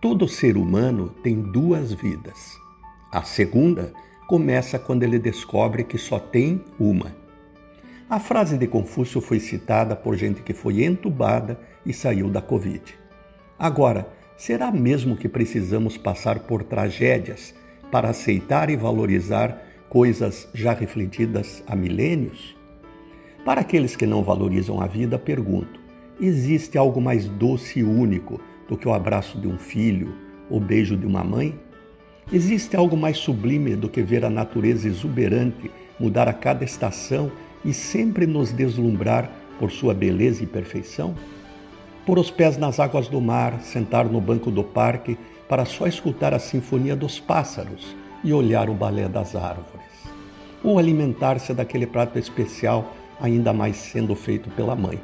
Todo ser humano tem duas vidas. A segunda começa quando ele descobre que só tem uma. A frase de Confúcio foi citada por gente que foi entubada e saiu da Covid. Agora, será mesmo que precisamos passar por tragédias para aceitar e valorizar coisas já refletidas há milênios? Para aqueles que não valorizam a vida, pergunto: existe algo mais doce e único do que o abraço de um filho ou beijo de uma mãe? Existe algo mais sublime do que ver a natureza exuberante mudar a cada estação e sempre nos deslumbrar por sua beleza e perfeição? Pôr os pés nas águas do mar, sentar no banco do parque para só escutar a sinfonia dos pássaros e olhar o balé das árvores. Ou alimentar-se daquele prato especial, ainda mais sendo feito pela mãe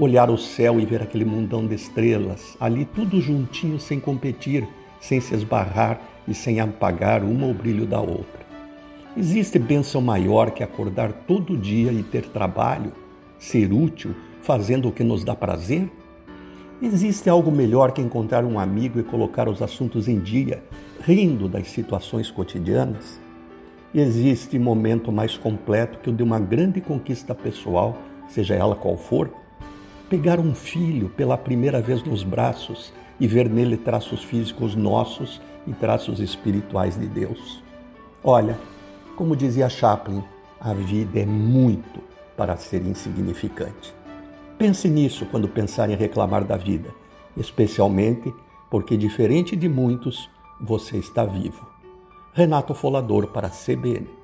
olhar o céu e ver aquele mundão de estrelas, ali tudo juntinho sem competir, sem se esbarrar e sem apagar uma o brilho da outra. Existe bênção maior que acordar todo dia e ter trabalho, ser útil, fazendo o que nos dá prazer? Existe algo melhor que encontrar um amigo e colocar os assuntos em dia, rindo das situações cotidianas? Existe momento mais completo que o de uma grande conquista pessoal, seja ela qual for? Pegar um filho pela primeira vez nos braços e ver nele traços físicos nossos e traços espirituais de Deus. Olha, como dizia Chaplin, a vida é muito para ser insignificante. Pense nisso quando pensar em reclamar da vida, especialmente porque, diferente de muitos, você está vivo. Renato Folador para a CBN.